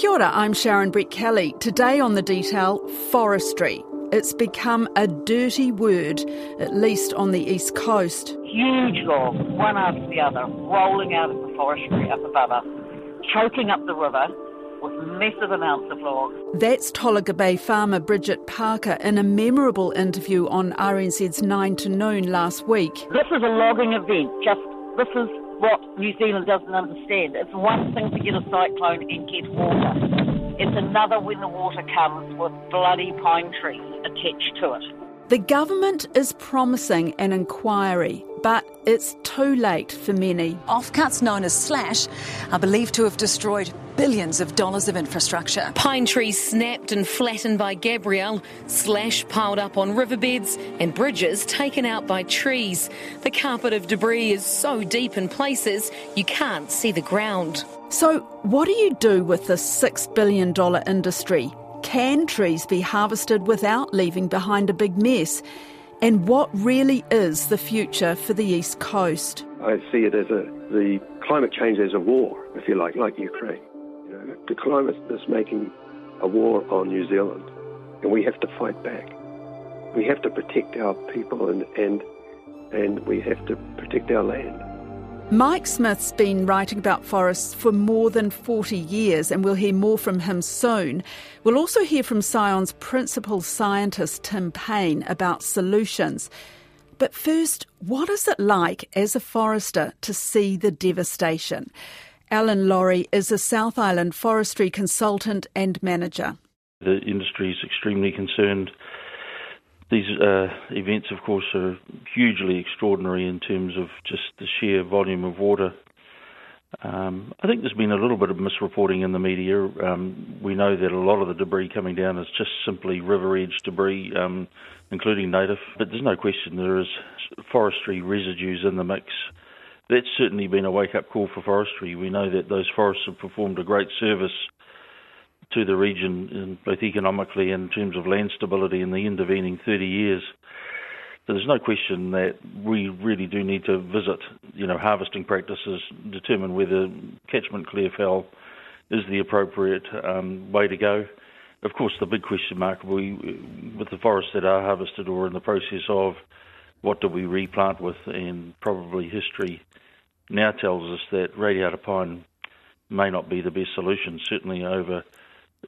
Kia ora, I'm Sharon Brettkelly. Today on The Detail, forestry. It's become a dirty word, at least on the east coast. Huge logs, one after the other, rolling out of the forestry up above us, choking up the river with massive amounts of logs. That's Tolaga Bay farmer Bridget Parker in a memorable interview on RNZ's 9 to Noon last week. This is a logging event, just this is what New Zealand doesn't understand. It's one thing to get a cyclone and get water. It's another when the water comes with bloody pine trees attached to it. The government is promising an inquiry, but it's too late for many. Offcuts known as slash are believed to have destroyed billions of dollars of infrastructure. Pine trees snapped and flattened by Gabrielle, slash piled up on riverbeds, and bridges taken out by trees. The carpet of debris is so deep in places you can't see the ground. So, what do you do with this $6 billion industry? Can trees be harvested without leaving behind a big mess? And what really is the future for the East Coast? I see it as a the climate change as a war, if you like, like Ukraine. The climate is making a war on New Zealand, and we have to fight back. We have to protect our people and and and we have to protect our land. Mike Smith's been writing about forests for more than 40 years, and we'll hear more from him soon. We'll also hear from Scion's principal scientist, Tim Payne, about solutions. But first, what is it like as a forester to see the devastation? Alan Laurie is a South Island forestry consultant and manager. The industry is extremely concerned these uh, events, of course, are hugely extraordinary in terms of just the sheer volume of water. Um, I think there's been a little bit of misreporting in the media. Um, we know that a lot of the debris coming down is just simply river edge debris, um, including native. But there's no question there is forestry residues in the mix. That's certainly been a wake up call for forestry. We know that those forests have performed a great service to the region, both economically and in terms of land stability in the intervening 30 years. So there's no question that we really do need to visit, you know, harvesting practices, determine whether catchment clear fell is the appropriate um, way to go. Of course, the big question mark we, with the forests that are harvested or in the process of, what do we replant with? And probably history now tells us that radiata pine may not be the best solution, certainly over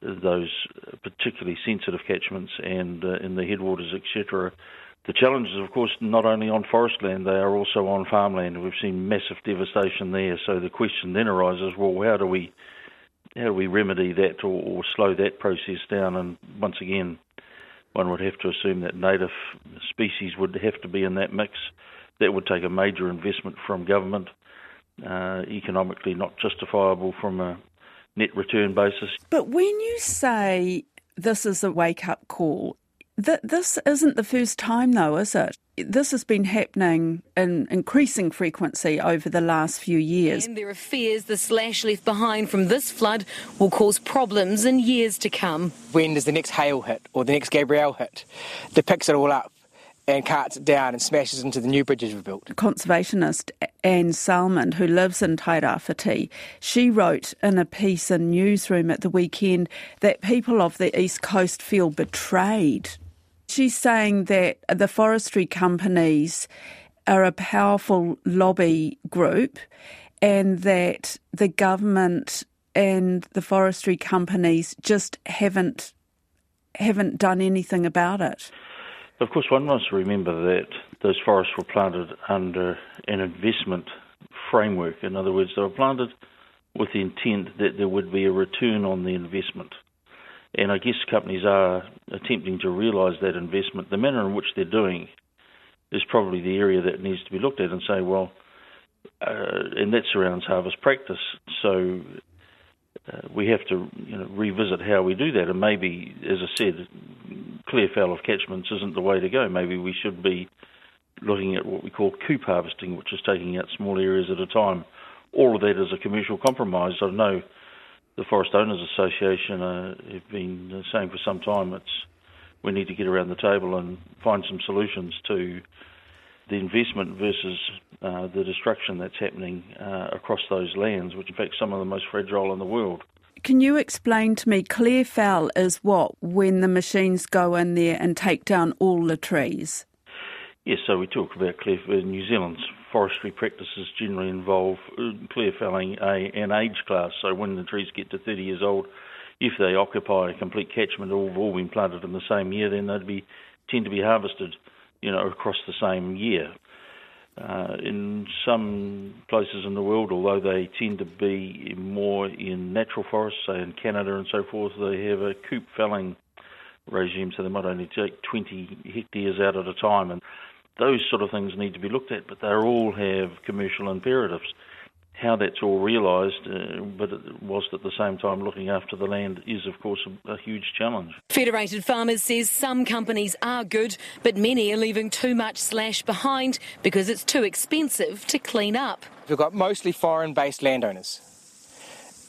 those particularly sensitive catchments and uh, in the headwaters, etc. The challenge is, of course, not only on forest land, they are also on farmland. We've seen massive devastation there. So the question then arises: Well, how do we how do we remedy that or, or slow that process down? And once again, one would have to assume that native species would have to be in that mix. That would take a major investment from government, uh, economically not justifiable from a net return basis. But when you say this is a wake up call, th- this isn't the first time, though, is it? This has been happening in increasing frequency over the last few years. And there are fears the slash left behind from this flood will cause problems in years to come. When does the next Hale hit or the next Gabrielle hit? That picks it all up and carts it down and smashes into the new bridges we've built. Conservationist Anne Salmond, who lives in Tairāwhiti, she wrote in a piece in Newsroom at the weekend that people of the East Coast feel betrayed. She's saying that the forestry companies are a powerful lobby group and that the government and the forestry companies just haven't haven't done anything about it. Of course, one must remember that those forests were planted under an investment framework. In other words, they were planted with the intent that there would be a return on the investment. And I guess companies are attempting to realise that investment. The manner in which they're doing is probably the area that needs to be looked at and say, well, uh, and that surrounds harvest practice. So uh, we have to you know, revisit how we do that. And maybe, as I said, clear fell of catchments isn't the way to go. Maybe we should be looking at what we call coupe harvesting, which is taking out small areas at a time. All of that is a commercial compromise. I know the Forest Owners Association uh, have been saying for some time it's we need to get around the table and find some solutions to the investment versus uh, the destruction that's happening uh, across those lands, which in fact some of the most fragile in the world. can you explain to me, clear fell is what when the machines go in there and take down all the trees? Yes, so we talk about clear in New Zealand's forestry practices generally involve uh, clear felling a, an age class. So when the trees get to 30 years old, if they occupy a complete catchment, all have all been planted in the same year, then they'd be tend to be harvested, you know, across the same year. Uh, in some places in the world, although they tend to be more in natural forests, say in Canada and so forth, they have a coupe felling regime, so they might only take 20 hectares out at a time, and those sort of things need to be looked at, but they all have commercial imperatives how that's all realised, uh, but whilst at the same time looking after the land is, of course, a, a, huge challenge. Federated Farmers says some companies are good, but many are leaving too much slash behind because it's too expensive to clean up. We've got mostly foreign based landowners,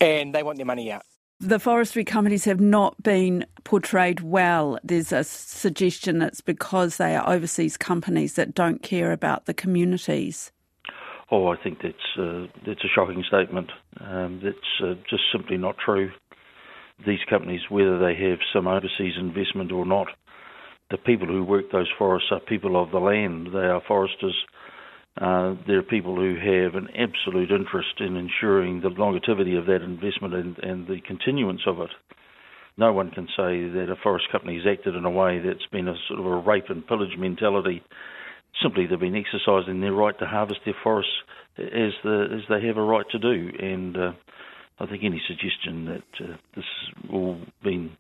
and they want their money out. The forestry companies have not been portrayed well. There's a suggestion it's because they are overseas companies that don't care about the communities. Oh, I think that's uh, that's a shocking statement. Um, that's uh, just simply not true. These companies, whether they have some overseas investment or not, the people who work those forests are people of the land. They are foresters. Uh, there are people who have an absolute interest in ensuring the longevity of that investment and, and the continuance of it. No one can say that a forest company has acted in a way that's been a sort of a rape and pillage mentality simply they've been exercising their right to harvest their forests as the as they have a right to do. And uh, I think any suggestion that uh, this has all been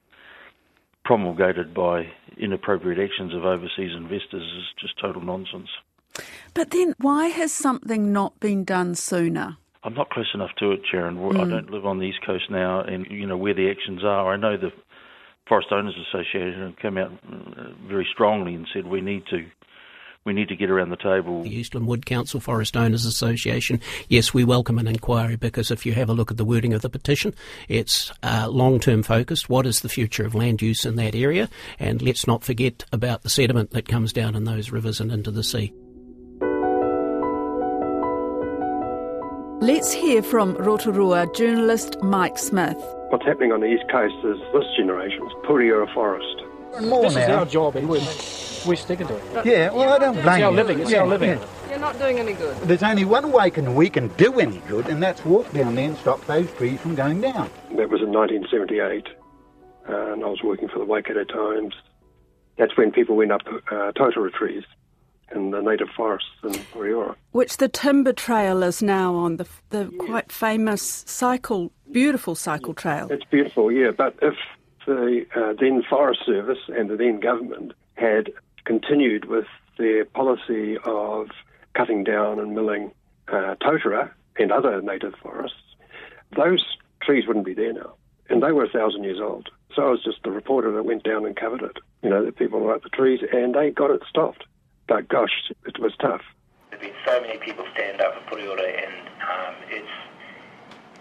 promulgated by inappropriate actions of overseas investors is just total nonsense. But then, why has something not been done sooner? I'm not close enough to it, Sharon. Mm. I don't live on the east coast now, and you know where the actions are. I know the Forest Owners Association came out uh, very strongly and said we need to we need to get around the table. The Eastland Wood Council Forest Owners Association, yes, we welcome an inquiry because if you have a look at the wording of the petition, it's uh, long term focused. What is the future of land use in that area? And let's not forget about the sediment that comes down in those rivers and into the sea. Let's hear from Rotorua journalist Mike Smith. What's happening on the east coast is this generation's Pureora forest. More this now. is our job, and we're, we're sticking to it. Yeah, well, I don't blame it's our you. living. It's yeah, our living. Yeah. You're not doing any good. There's only one way can we can do any good, and that's walk down there and stop those trees from going down. That was in 1978, and I was working for the Waikato Times. That's when people went up uh, totara trees in the native forests in Pureora. Which the Timber Trail is now on, the, the quite famous cycle, beautiful cycle trail. It's beautiful, yeah, but if the uh, then Forest Service and the then government had continued with their policy of cutting down and milling uh, totara and other native forests, those trees wouldn't be there now. And they were a thousand years old. So I was just the reporter that went down and covered it. You know, the people like the trees, and they got it stopped. But gosh, it was tough. There's been so many people stand up for Pureora, and um, it's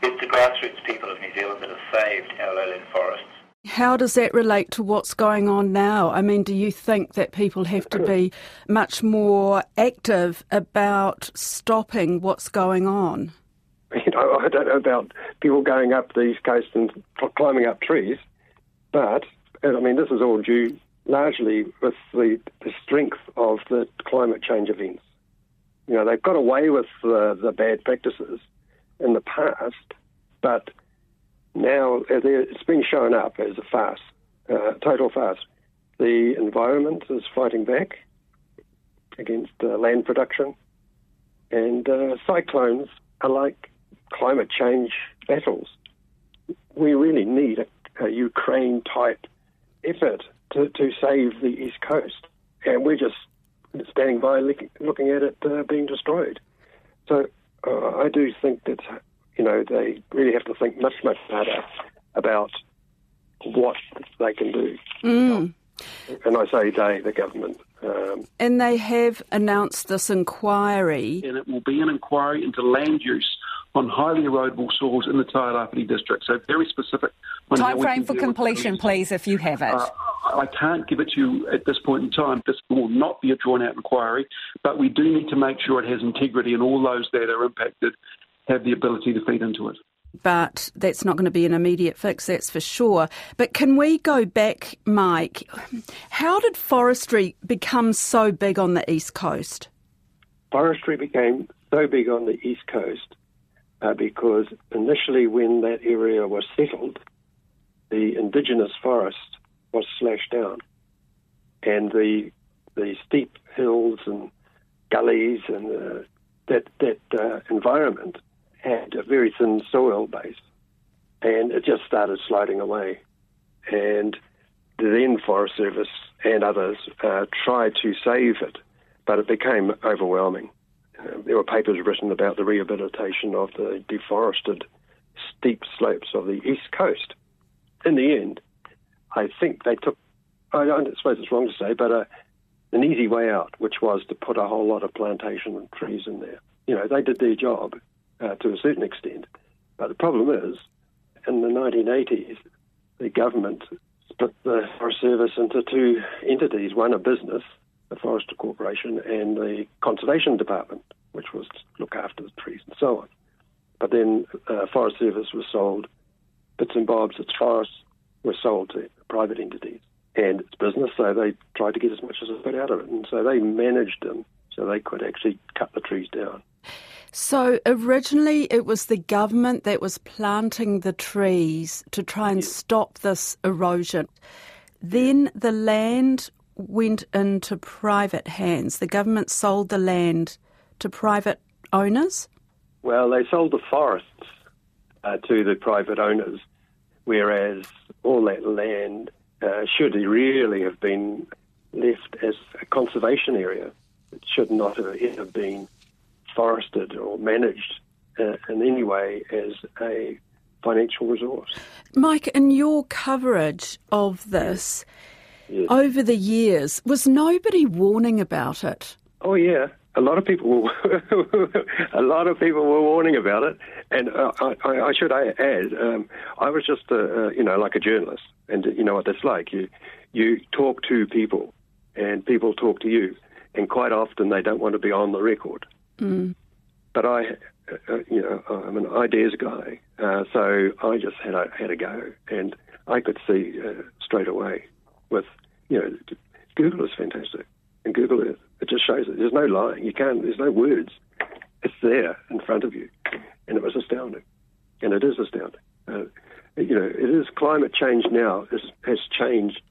it's the grassroots people of New Zealand that have saved our lowland forests. How does that relate to what's going on now? I mean, do you think that people have to be much more active about stopping what's going on? You know, I don't know about people going up the east coast and climbing up trees, but I mean, this is all due largely with the, the strength of the climate change events. You know, they've got away with the, the bad practices in the past, but now it's been shown up as a farce, uh, total farce. The environment is fighting back against uh, land production, and uh, cyclones are like climate change battles. We really need a, a Ukraine type effort to, to save the East Coast, and we're just standing by looking at it uh, being destroyed. So uh, I do think that you know, they really have to think much, much harder about what they can do. Mm. And I say they, the government. Um, and they have announced this inquiry. And it will be an inquiry into land use on highly erodible soils in the Tairāwhiti district. So very specific. Time frame for completion, please, if you have it. Uh, I can't give it to you at this point in time. This will not be a drawn-out inquiry, but we do need to make sure it has integrity and all those that are impacted have the ability to feed into it. but that's not going to be an immediate fix, that's for sure. But can we go back, Mike? How did forestry become so big on the East Coast? Forestry became so big on the East Coast uh, because initially, when that area was settled, the indigenous forest was slashed down, and the the steep hills and gullies and uh, that that uh, environment had a very thin soil base, and it just started sliding away. And the then Forest Service and others uh, tried to save it, but it became overwhelming. There were papers written about the rehabilitation of the deforested steep slopes of the east coast. In the end, I think they took, I don't suppose it's wrong to say, but uh, an easy way out, which was to put a whole lot of plantation trees in there. You know, they did their job uh, to a certain extent. But the problem is, in the 1980s, the government split the Forest Service into two entities one a business, the Forestry Corporation, and the Conservation Department, which was to look after the trees and so on. But then uh, Forest Service was sold, bits and bobs, its forests were sold to private entities. And it's business, so they tried to get as much as they could out of it. And so they managed them so they could actually cut the trees down. So originally it was the government that was planting the trees to try and stop this erosion. Then the land went into private hands. The government sold the land to private owners? Well, they sold the forests uh, to the private owners, whereas all that land uh, should really have been left as a conservation area. It should not have ever been forested or managed uh, in any way as a financial resource. Mike, in your coverage of this yes. over the years, was nobody warning about it? Oh yeah, a lot of people were a lot of people were warning about it, and uh, I, I, should add, um, I was just a, uh, you know like a journalist, and you know what that's like. You you talk to people, and people talk to you, and quite often they don't want to be on the record. Mm. But I, uh, you know, I'm an ideas guy, uh, so I just had a, had a go, and I could see uh, straight away with, you know, Google is fantastic, and Google it, it just shows it. There's no lying. You can't. There's no words. It's there in front of you, and it was astounding, and it is astounding. Uh, you know, it is climate change now is, has changed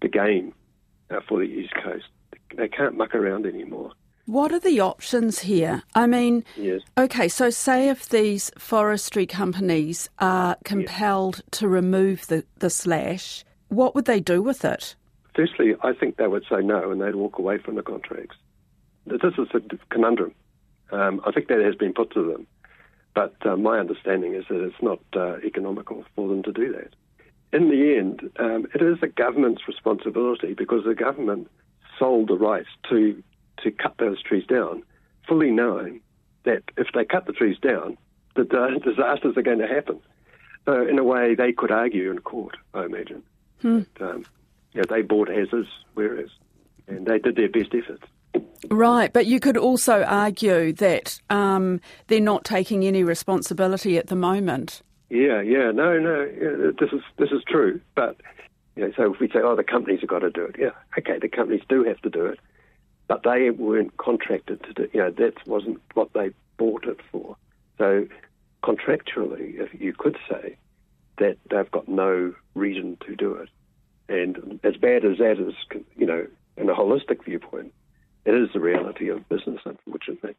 the game uh, for the East Coast. They can't muck around anymore. What are the options here? I mean, yes. okay, so say if these forestry companies are compelled yes. to remove the, the slash, what would they do with it? Firstly, I think they would say no and they'd walk away from the contracts. This is a conundrum. Um, I think that has been put to them. But uh, my understanding is that it's not uh, economical for them to do that. In the end, um, it is the government's responsibility because the government sold the rights to to cut those trees down, fully knowing that if they cut the trees down, the disasters are going to happen. So, in a way, they could argue in court, I imagine. Hmm. That, um, you know, they bought as is, whereas, and they did their best efforts. Right, but you could also argue that um, they're not taking any responsibility at the moment. Yeah, yeah, no, no, yeah, this is this is true. But you know, so if we say, oh, the companies have got to do it, yeah, okay, the companies do have to do it, but they weren't contracted to do. You know, that wasn't what they bought it for. So contractually, if you could say that they've got no reason to do it, and as bad as that is, you know, in a holistic viewpoint, it is the reality of business, unfortunately.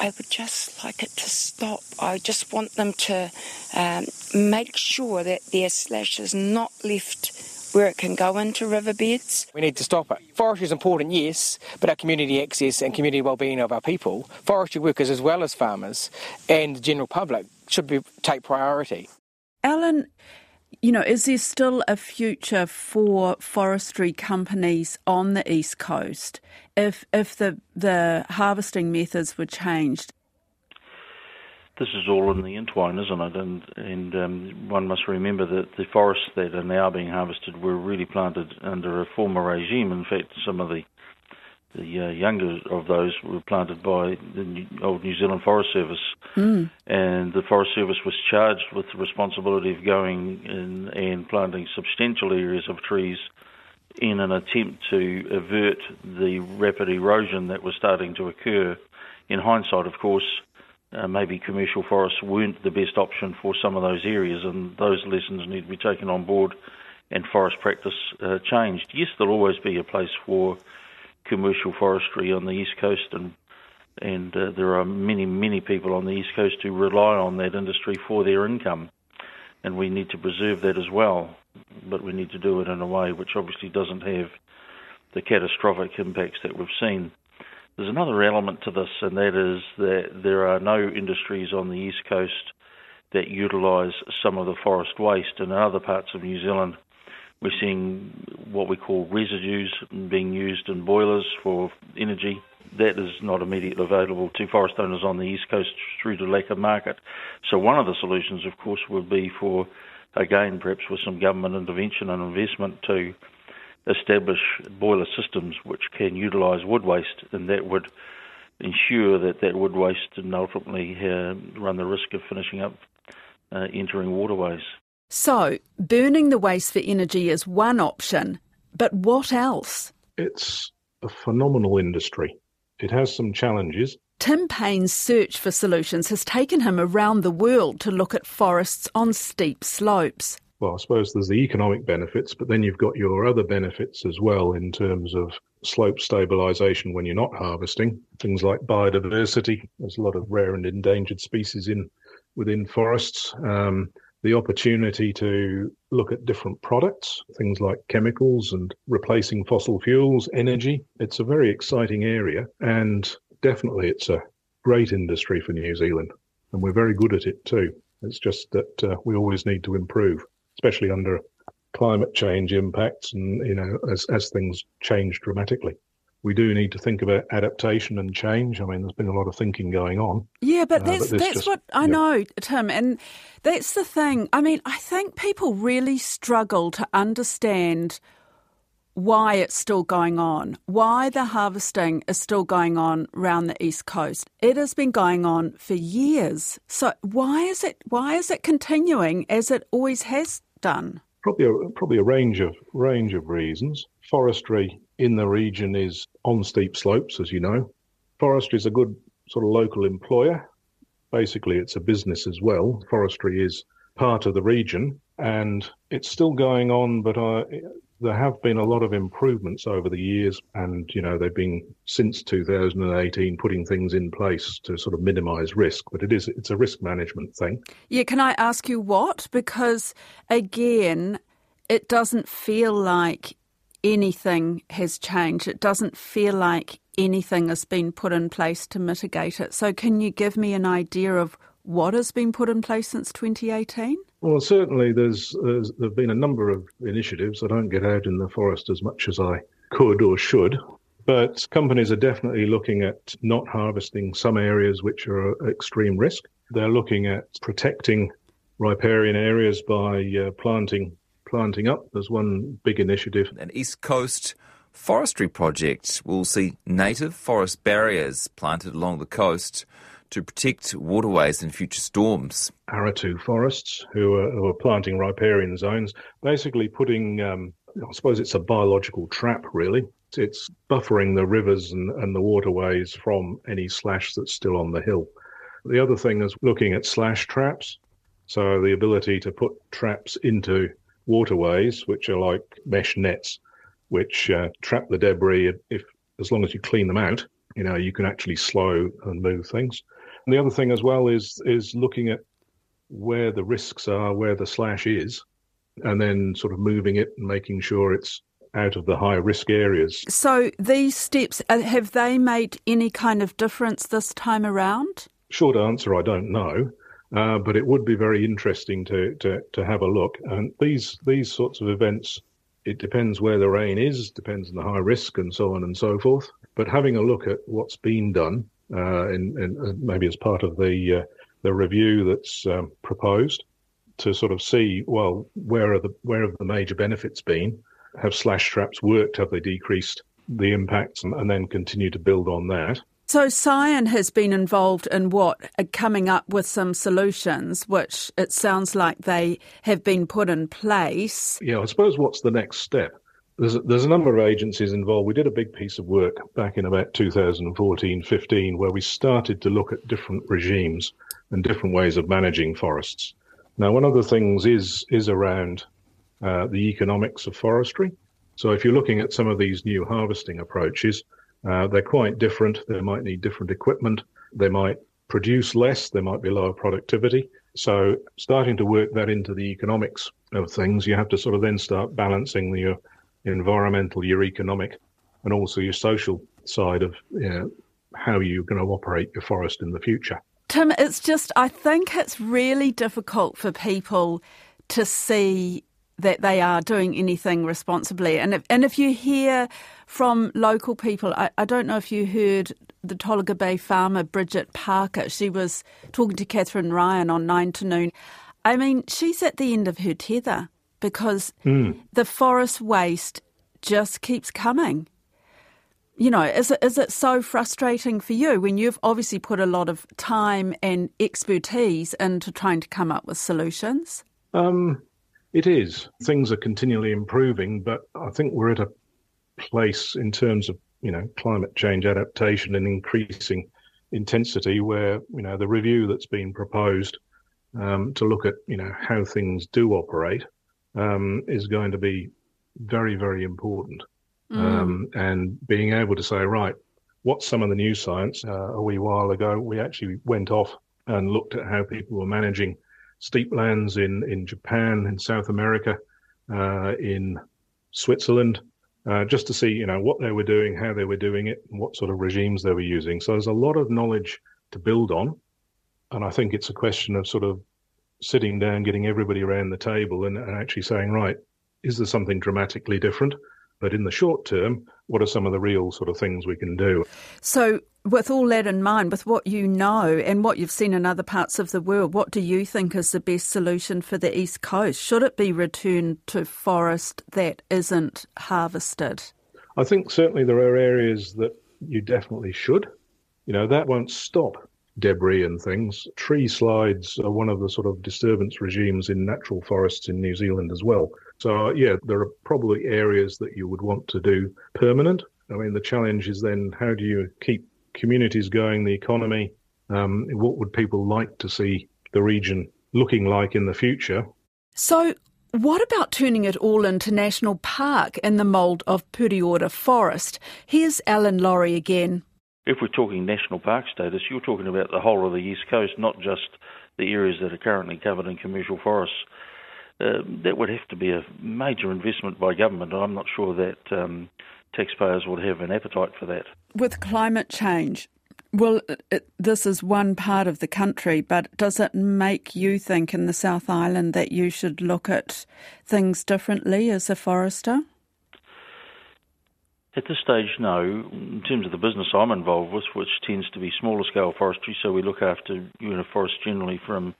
I would just like it to stop. I just want them to um, make sure that their slash is not left where it can go into riverbeds. We need to stop it. Forestry is important, yes, but our community access and community well-being of our people, forestry workers as well as farmers and the general public should be, take priority. Alan, you know, is there still a future for forestry companies on the east coast if if the the harvesting methods were changed? this is all in the entwine, isn't it? And and um, one must remember that the forests that are now being harvested were really planted under a former regime. In fact, some of the The uh, younger of those were planted by the New, old New Zealand Forest Service, mm. and the Forest Service was charged with the responsibility of going in and planting substantial areas of trees in an attempt to avert the rapid erosion that was starting to occur. In hindsight, of course, uh, maybe commercial forests weren't the best option for some of those areas, and those lessons need to be taken on board and forest practice uh, changed. Yes, there'll always be a place for commercial forestry on the east coast, and and uh, there are many many people on the east coast who rely on that industry for their income, and we need to preserve that as well. But we need to do it in a way which obviously doesn't have the catastrophic impacts that we've seen. There's another element to this, and that is that there are no industries on the east coast that utilise some of the forest waste, in other parts of New Zealand we're seeing what we call residues being used in boilers for energy. That is not immediately available to forest owners on the east coast through the lack of market. So one of the solutions, of course, would be for, again, perhaps with some government intervention and investment to establish boiler systems which can utilise wood waste, and that would ensure that that wood waste didn't ultimately uh, run the risk of finishing up uh, entering waterways. So, burning the waste for energy is one option, but what else? It's a phenomenal industry. It has some challenges. Tim Payne's search for solutions has taken him around the world to look at forests on steep slopes. Well, I suppose there's the economic benefits, but then you've got your other benefits as well in terms of slope stabilisation when you're not harvesting. Things like biodiversity. There's a lot of rare and endangered species in within forests. Um, the opportunity to look at different products, things like chemicals and replacing fossil fuels, energy. It's a very exciting area, and definitely it's a great industry for New Zealand, and we're very good at it too. It's just that uh, we always need to improve, especially under climate change impacts and you know as as things change dramatically we do need to think about adaptation and change. I mean, there's been a lot of thinking going on. Yeah, but that's uh, but that's just, what I yeah. know, Tim, and that's the thing. I mean, I think people really struggle to understand why it's still going on, why the harvesting is still going on around the east coast. It has been going on for years. So why is it why is it continuing as it always has done? Probably a, probably a range of range of reasons. Forestry in the region is on steep slopes, as you know. Forestry is a good sort of local employer. Basically, it's a business as well. Forestry is part of the region and it's still going on, but uh, there have been a lot of improvements over the years. And, you know, they've been since 2018 putting things in place to sort of minimize risk. But it is, it's a risk management thing. Yeah. Can I ask you what? Because again, it doesn't feel like anything has changed. It doesn't feel like anything has been put in place to mitigate it. So, can you give me an idea of what has been put in place since 2018? Well, certainly there's, there's there have been a number of initiatives. I don't get out in the forest as much as I could or should, but companies are definitely looking at not harvesting some areas which are extreme risk. They're looking at protecting riparian areas by uh, planting planting up. There's one big initiative. An East Coast forestry project will see native forest barriers planted along the coast to protect waterways in future storms. Aratu Forests, who are, who are planting riparian zones, basically putting, um, I suppose it's a biological trap, really. It's buffering the rivers and, and the waterways from any slash that's still on the hill. The other thing is looking at slash traps. So the ability to put traps into waterways, which are like mesh nets, which uh, trap the debris. If as long as you clean them out, you know you can actually slow and move things. And the other thing as well is is looking at where the risks are, where the slash is, and then sort of moving it and making sure it's out of the high risk areas. So these steps uh, have they made any kind of difference this time around? Short answer, I don't know. Uh, but it would be very interesting to, to, to have a look. And these these sorts of events, it depends where the rain is, depends on the high risk, and so on and so forth. But having a look at what's been done, and, and maybe as part of the uh, the review that's um, proposed, to sort of see well where are the where have the major benefits been? Have slash traps worked? Have they decreased the impacts and, and then continue to build on that. So Scion has been involved in what uh, coming up with some solutions, which it sounds like they have been put in place. Yeah, I suppose what's the next step? There's a, there's a number of agencies involved. We did a big piece of work back in about 2014, 15, where we started to look at different regimes and different ways of managing forests. Now, one of the things is is around uh, the economics of forestry. So, if you're looking at some of these new harvesting approaches, uh, they're quite different. They might need different equipment. They might produce less. There might be lower productivity. So, starting to work that into the economics of things, you have to sort of then start balancing your environmental, your economic, and also your social side of you know, how you're going to operate your forest in the future. Tim, it's just, I think it's really difficult for people to see that they are doing anything responsibly. And if, and if you hear from local people, I, I don't know if you heard the Tolaga Bay farmer Bridget Parker. She was talking to Kathryn Ryan on Nine to Noon. I mean, she's at the end of her tether because mm. the forest waste just keeps coming. You know, is it, is it so frustrating for you when you've obviously put a lot of time and expertise into trying to come up with solutions? Um, it is. Things are continually improving, but I think we're at a place in terms of you know climate change adaptation and increasing intensity where you know the review that's been proposed um, to look at you know how things do operate um, is going to be very very important mm. um, and being able to say right what's some of the new science uh, a wee while ago we actually went off and looked at how people were managing steeplands in, in Japan, in South America, uh, in Switzerland, uh, just to see, you know, what they were doing, how they were doing it, and what sort of regimes they were using. So there's a lot of knowledge to build on, and I think it's a question of sort of sitting down, getting everybody around the table, and, and actually saying, right, is there something dramatically different? But in the short term, what are some of the real sort of things we can do? So, with all that in mind, with what you know and what you've seen in other parts of the world, what do you think is the best solution for the East Coast? Should it be returned to forest that isn't harvested? I think certainly there are areas that you definitely should. You know, that won't stop debris and things. Tree slides are one of the sort of disturbance regimes in natural forests in New Zealand as well. So, yeah, there are probably areas that you would want to do permanent. I mean, the challenge is then how do you keep communities going, the economy, um, what would people like to see the region looking like in the future? So, what about turning it all into national park in the mould of Pureora Forest? Here's Alan Laurie again. If we're talking national park status, you're talking about the whole of the east coast, not just the areas that are currently covered in commercial forests. Uh, that would have to be a major investment by government. and I'm not sure that um, taxpayers would have an appetite for that. With climate change, well, it, this is one part of the country, but does it make you think in the South Island that you should look at things differently as a forester? At this stage, no. In terms of the business I'm involved with, which tends to be smaller scale forestry, so we look after you know forests generally from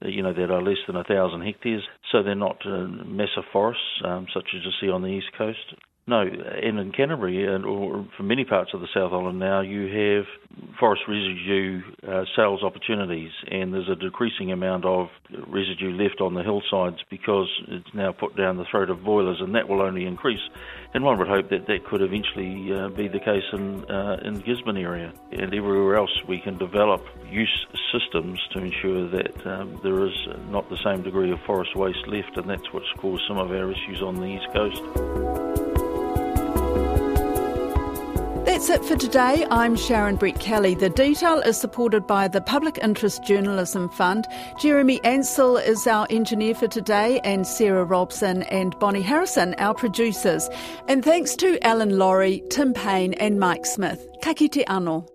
you know that are less than a thousand hectares, so they're not uh, massive forests um, such as you see on the east coast. No, and in Canterbury, and or for many parts of the South Island now, you have forest residue uh, sales opportunities, and there's a decreasing amount of residue left on the hillsides because it's now put down the throat of boilers, and that will only increase. And one would hope that that could eventually uh, be the case in uh, in the Gisborne area and everywhere else. We can develop use systems to ensure that um, there is not the same degree of forest waste left, and that's what's caused some of our issues on the east coast. That's it for today. I'm Sharon Brettkelly. The detail is supported by the Public Interest Journalism Fund. Jeremy Ansell is our engineer for today, and Sarah Robson and Bonnie Harrison, our producers. And thanks to Alan Laurie, Tim Payne, and Mike Smith. Ka kite anō.